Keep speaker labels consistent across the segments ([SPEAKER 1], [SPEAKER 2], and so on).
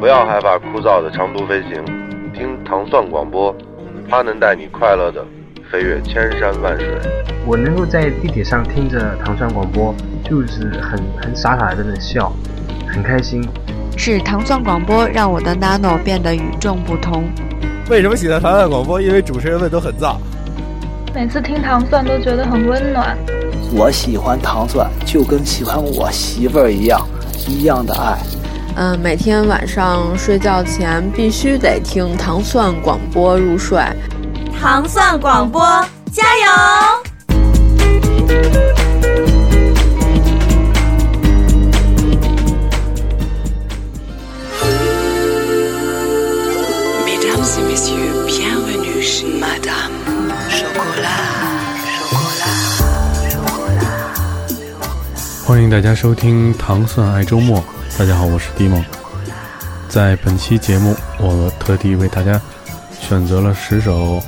[SPEAKER 1] 不要害怕枯燥的长途飞行，听糖蒜广播，它能带你快乐的飞越千山万水。
[SPEAKER 2] 我能够在地铁上听着糖蒜广播，就是很很傻傻的在那笑，很开心。
[SPEAKER 3] 是糖蒜广播让我的 Nano 变得与众不同。
[SPEAKER 4] 为什么喜欢糖蒜广播？因为主持人们都很燥。
[SPEAKER 5] 每次听糖蒜都觉得很温暖。
[SPEAKER 6] 我喜欢糖蒜，就跟喜欢我媳妇儿一样，一样的爱。
[SPEAKER 3] 嗯，每天晚上睡觉前必须得听糖蒜广播入睡。
[SPEAKER 7] 糖蒜广播，加油！
[SPEAKER 8] 欢迎大家收听《糖蒜爱周末》。大家好，我是迪梦。在本期节目，我特地为大家选择了十首，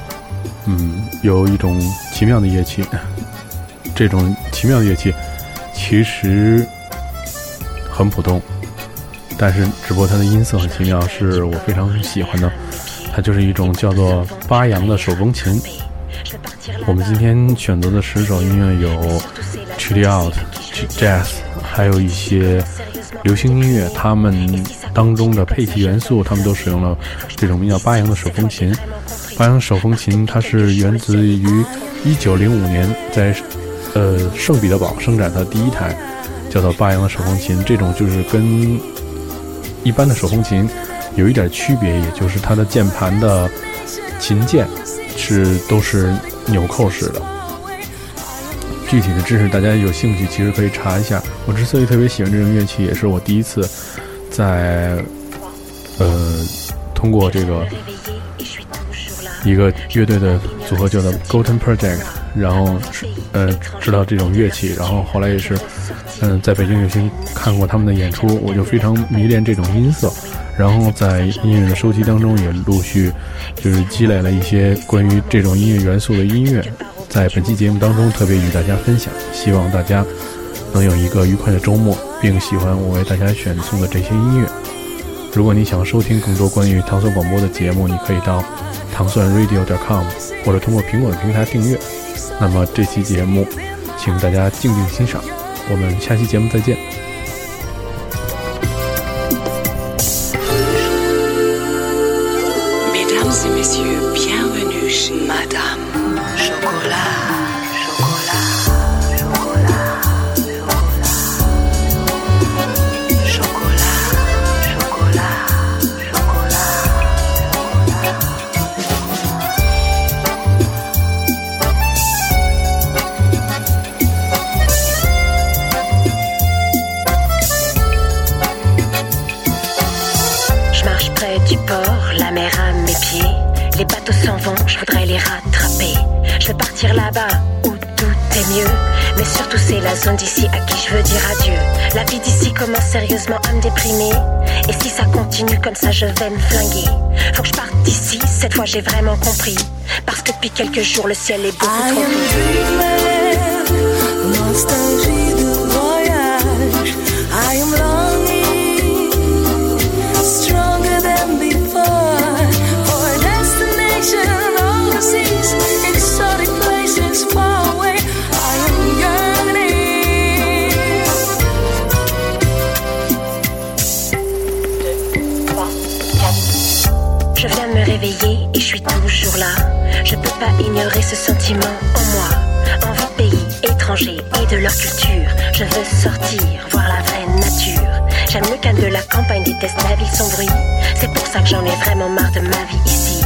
[SPEAKER 8] 嗯，有一种奇妙的乐器。这种奇妙的乐器其实很普通，但是只不过它的音色很奇妙，是我非常喜欢的。它就是一种叫做巴扬的手风琴。我们今天选择的十首音乐有 Chill Out、Jazz，还有一些。流行音乐，他们当中的配器元素，他们都使用了这种名叫巴扬的手风琴。巴扬手风琴，它是源自于一九零五年在呃圣彼得堡生产的第一台叫做巴扬的手风琴。这种就是跟一般的手风琴有一点区别，也就是它的键盘的琴键是都是纽扣式的。具体的知识，大家有兴趣其实可以查一下。我之所以特别喜欢这种乐器，也是我第一次在呃通过这个一个乐队的组合叫做 Golden Project，然后呃知道这种乐器，然后后来也是嗯在北京有幸看过他们的演出，我就非常迷恋这种音色，然后在音乐的收集当中也陆续就是积累了一些关于这种音乐元素的音乐。在本期节目当中，特别与大家分享，希望大家能有一个愉快的周末，并喜欢我为大家选送的这些音乐。如果你想收听更多关于糖蒜广播的节目，你可以到糖蒜 radio 点 com，或者通过苹果的平台订阅。那么这期节目，请大家静静欣赏。我们下期节目再见。Mesdames et messieurs, bienvenue chez Madame Chocolat.
[SPEAKER 9] Zone d'ici à qui je veux dire adieu. La vie d'ici commence sérieusement à me déprimer. Et si ça continue comme ça, je vais me flinguer. Faut que je parte d'ici, cette fois j'ai vraiment compris. Parce que depuis quelques jours, le ciel est beaucoup trop Je peux pas ignorer ce sentiment en moi. Envie de pays étrangers et de leur culture. Je veux sortir, voir la vraie nature. J'aime le calme de la campagne, déteste la ville sans bruit. C'est pour ça que j'en ai vraiment marre de ma vie ici.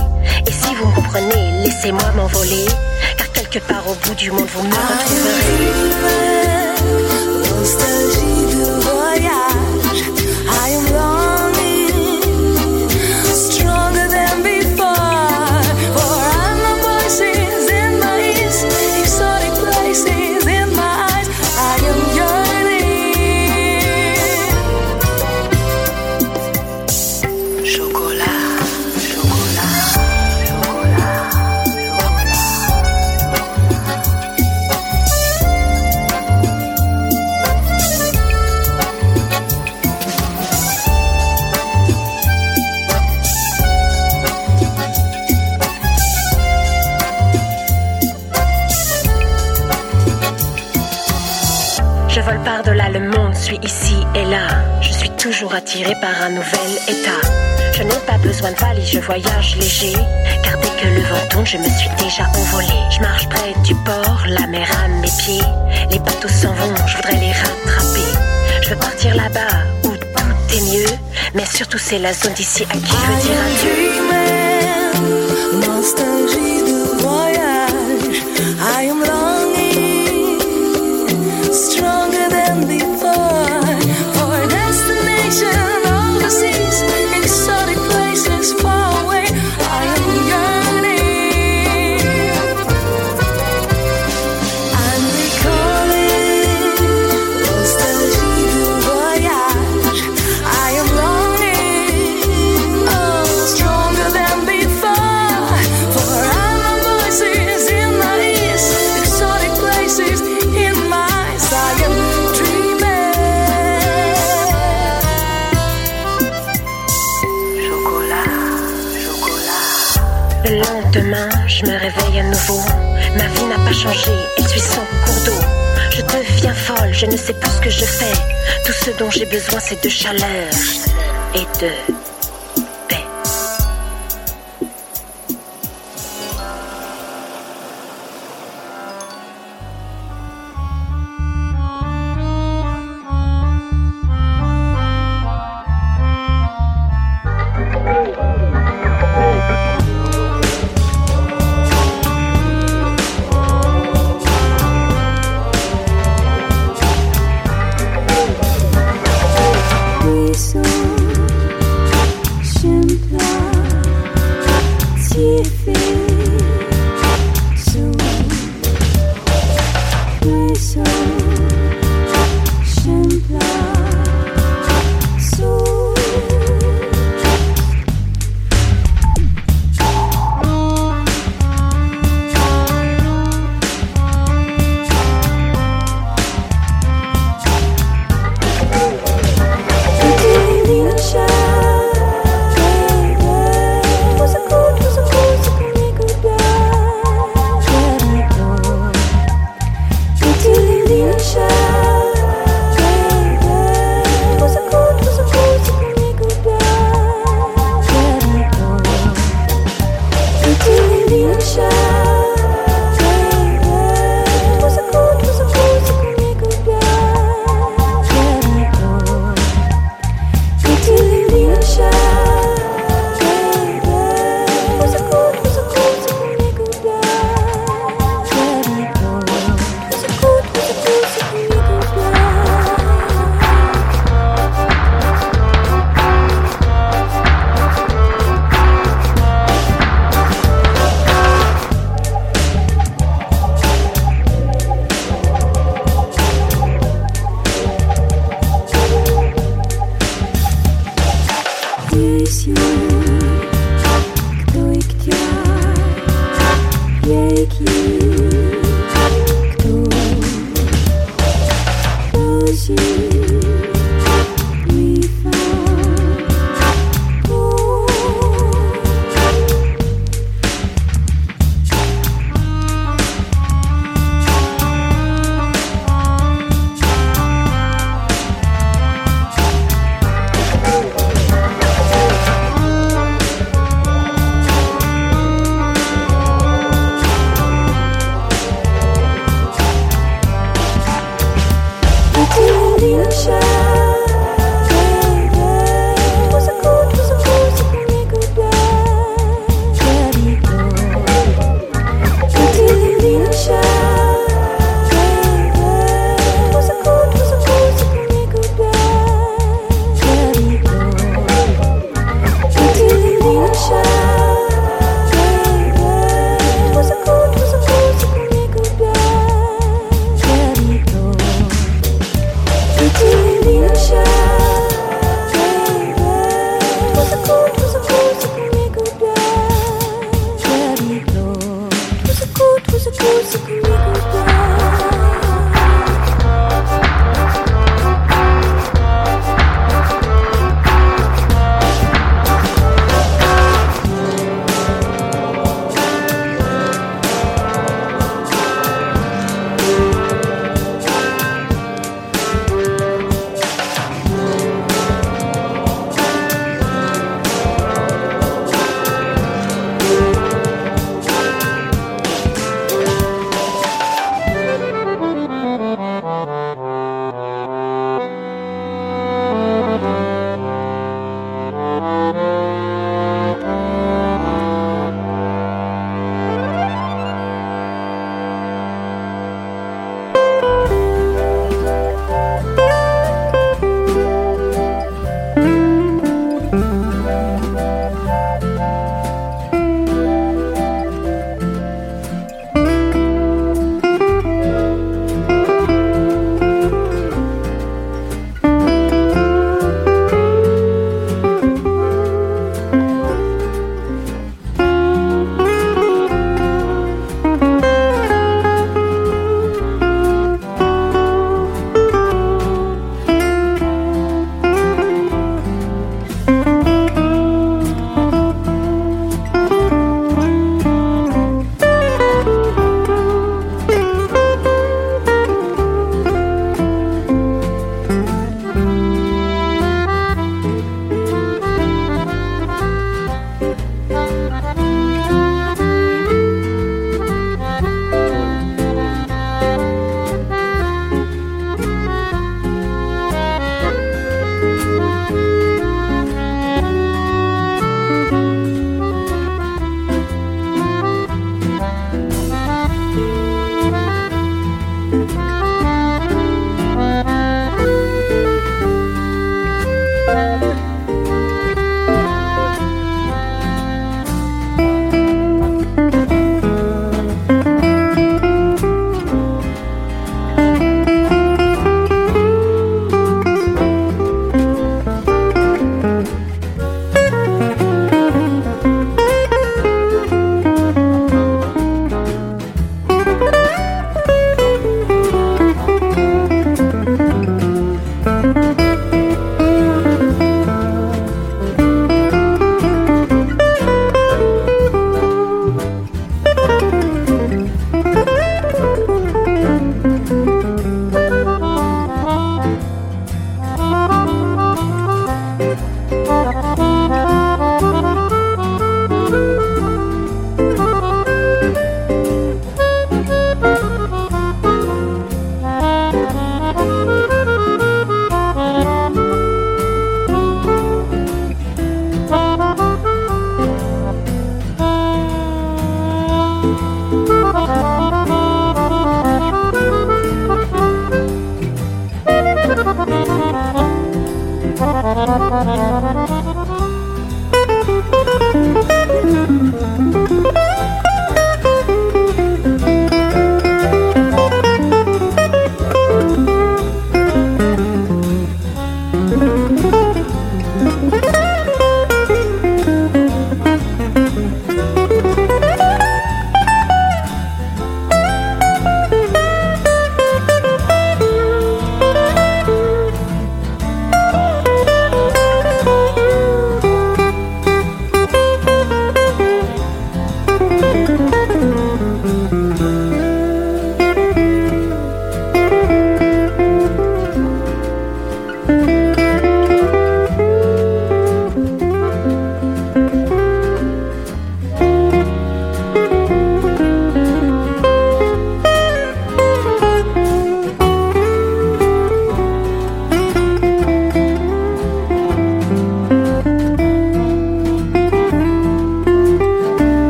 [SPEAKER 9] Et si vous me comprenez, laissez-moi m'envoler. Car quelque part au bout du monde, vous me retrouverez.
[SPEAKER 10] Et là. Je suis toujours attiré par un nouvel état. Je n'ai pas besoin de valise, je voyage léger. Car dès que le vent tourne, je me suis déjà envolé. Je marche près du port, la mer à mes pieds. Les bateaux s'en vont, je voudrais les rattraper. Je veux partir là-bas où tout est mieux. Mais surtout, c'est la zone d'ici à qui je veux dire adieu. Changé, elle suit son cours d'eau. Je deviens folle, je ne sais plus ce que je fais. Tout ce dont j'ai besoin, c'est de chaleur et de see This you.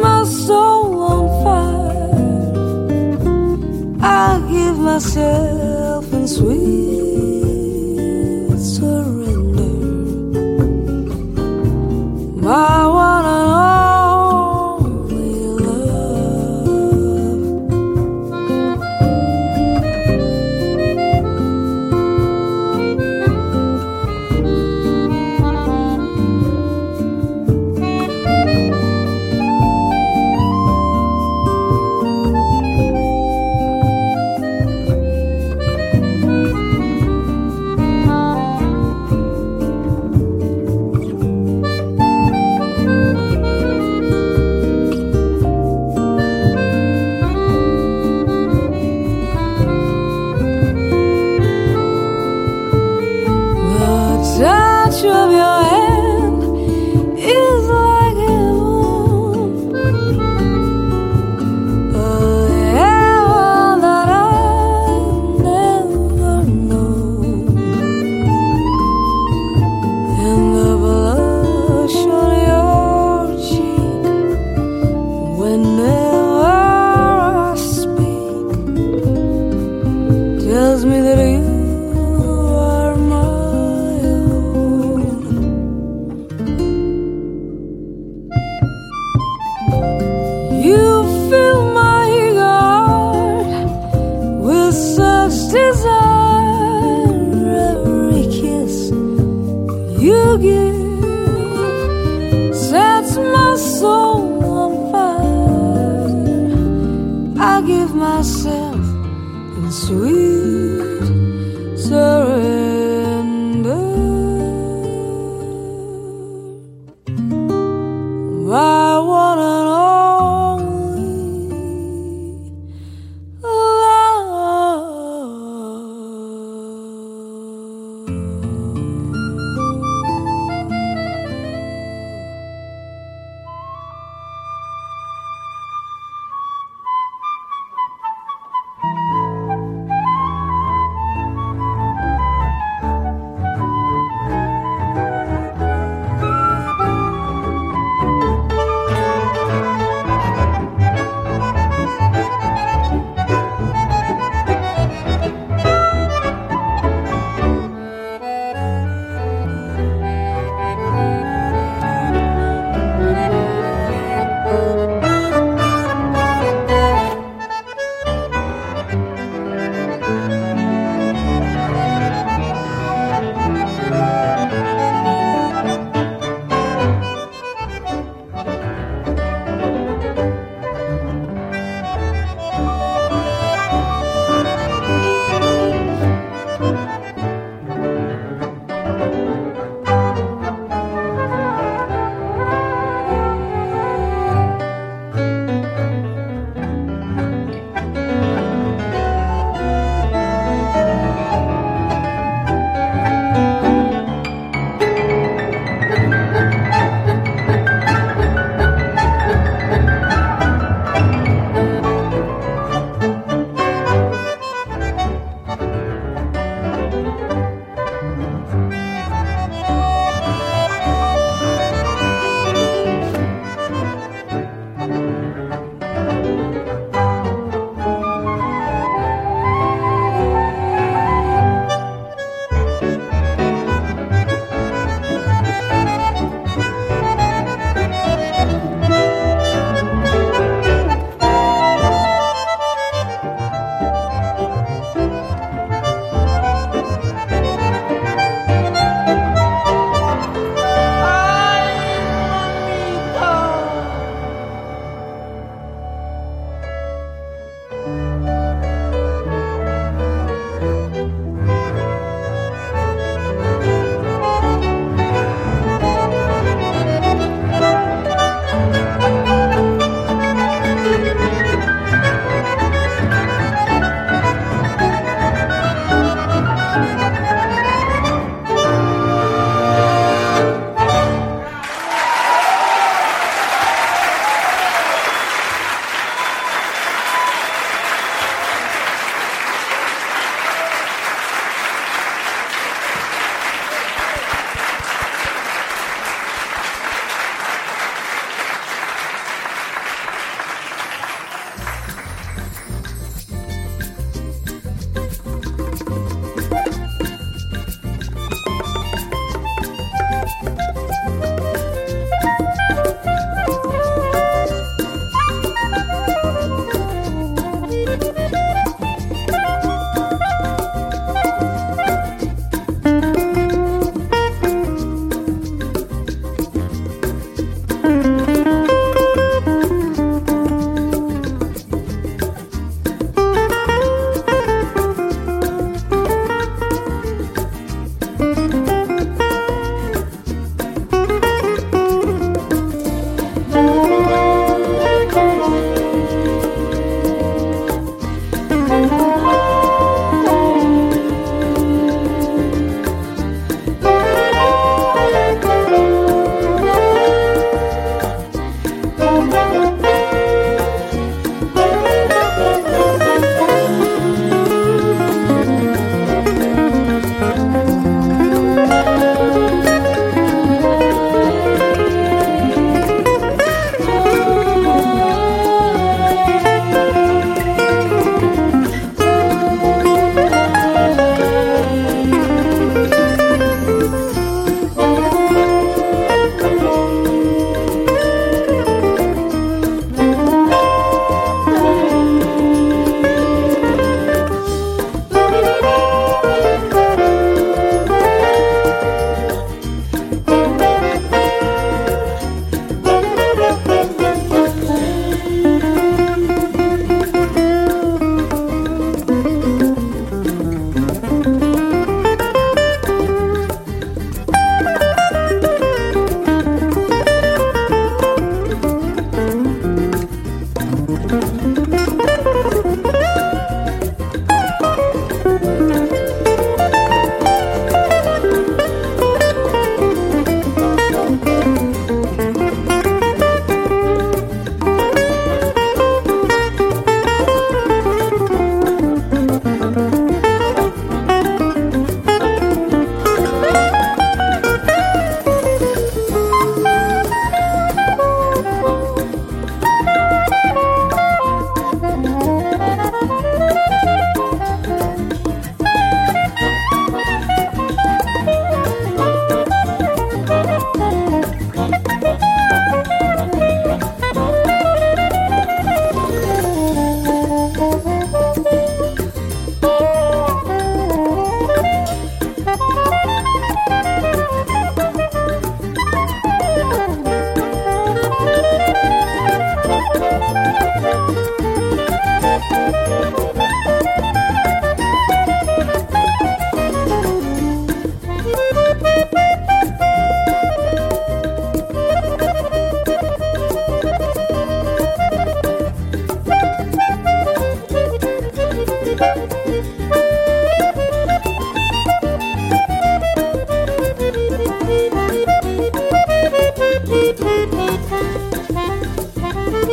[SPEAKER 10] My soul on fire. I give myself in sweet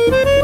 [SPEAKER 11] Música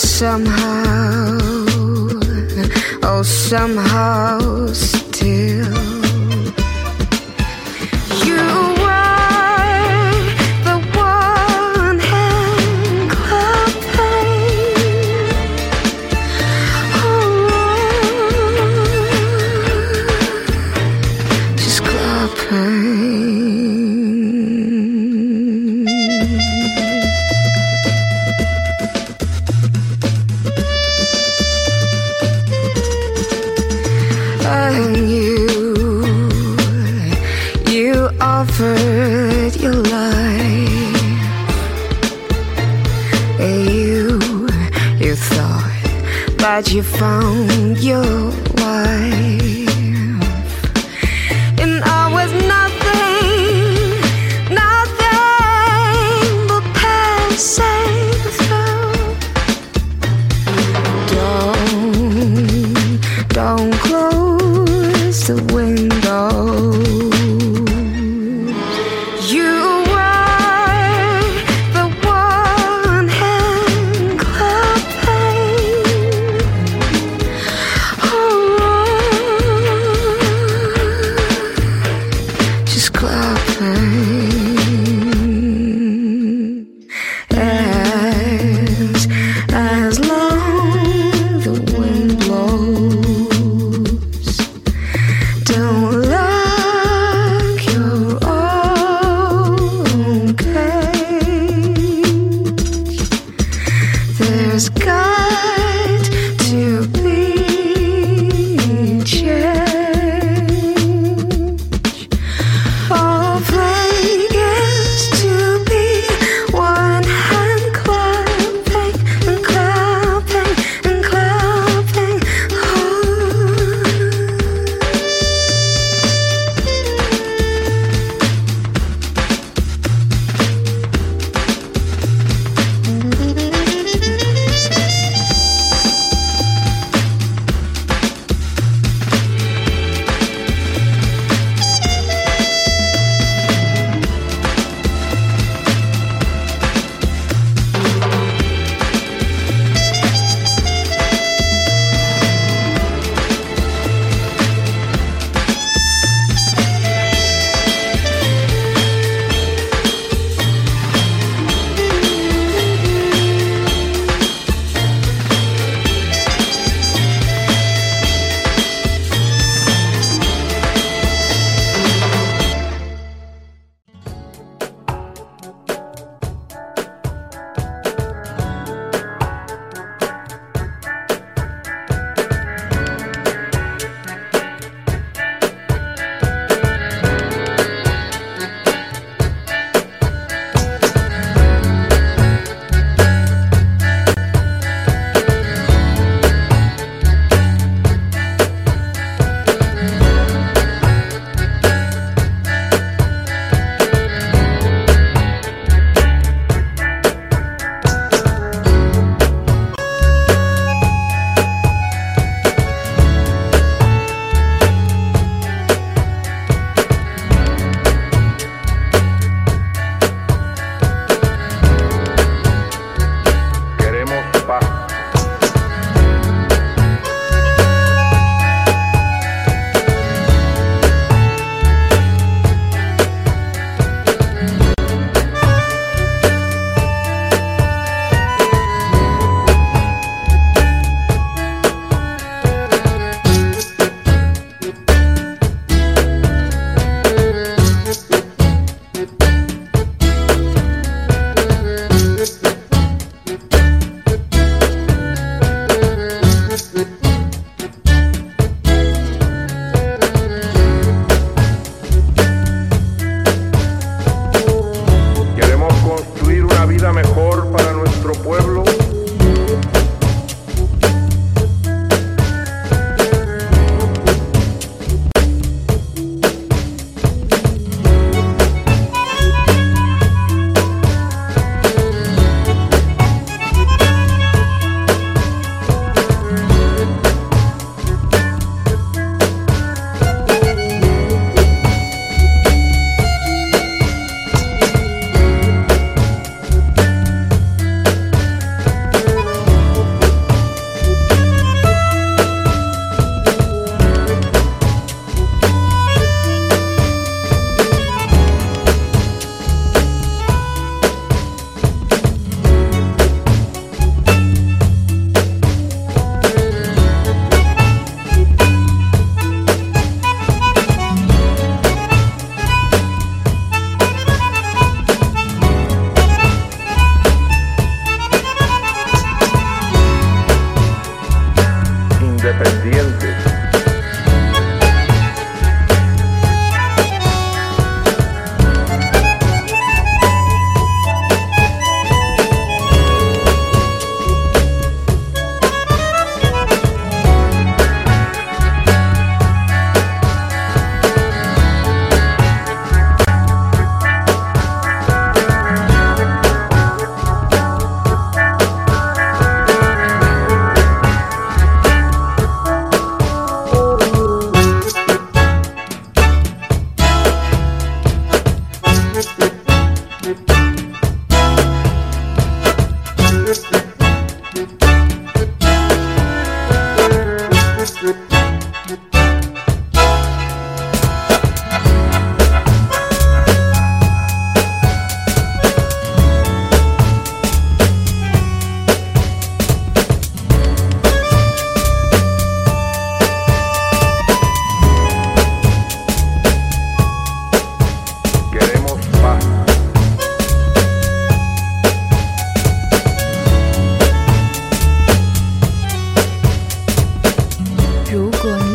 [SPEAKER 11] somehow, oh somehow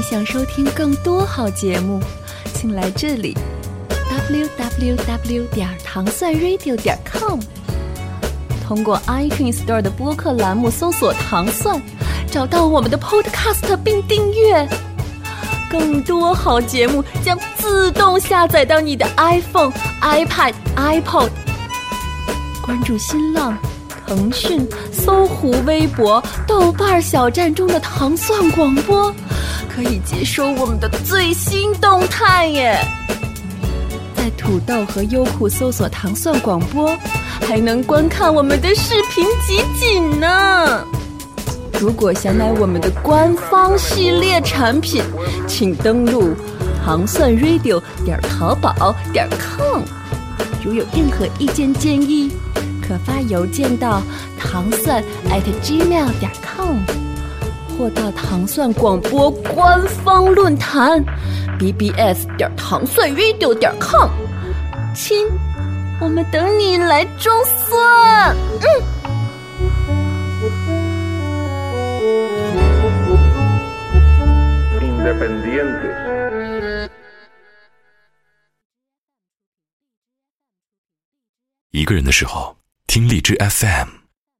[SPEAKER 12] 想收听更多好节目，请来这里：www 点糖蒜 radio 点 com。通过 iTunes Store 的播客栏目搜索“糖蒜”，找到我们的 Podcast 并订阅。更多好节目将自动下载到你的 iPhone、iPad、iPod。关注新浪、腾讯、搜狐、微博、豆瓣小站中的糖蒜广播，可以接收我们的最新动态耶。在土豆和优酷搜索“糖蒜广播”，还能观看我们的视频集锦呢。如果想买我们的官方系列产品，请登录糖蒜 radio 点淘宝点 com。如有任何意见建议，可发邮件到糖蒜 at gmail 点 com，或到糖蒜广播官方论坛 bbs 点糖蒜 radio 点 com。亲，我们等你来装蒜。嗯。
[SPEAKER 13] 一个人的时候，听荔枝 FM。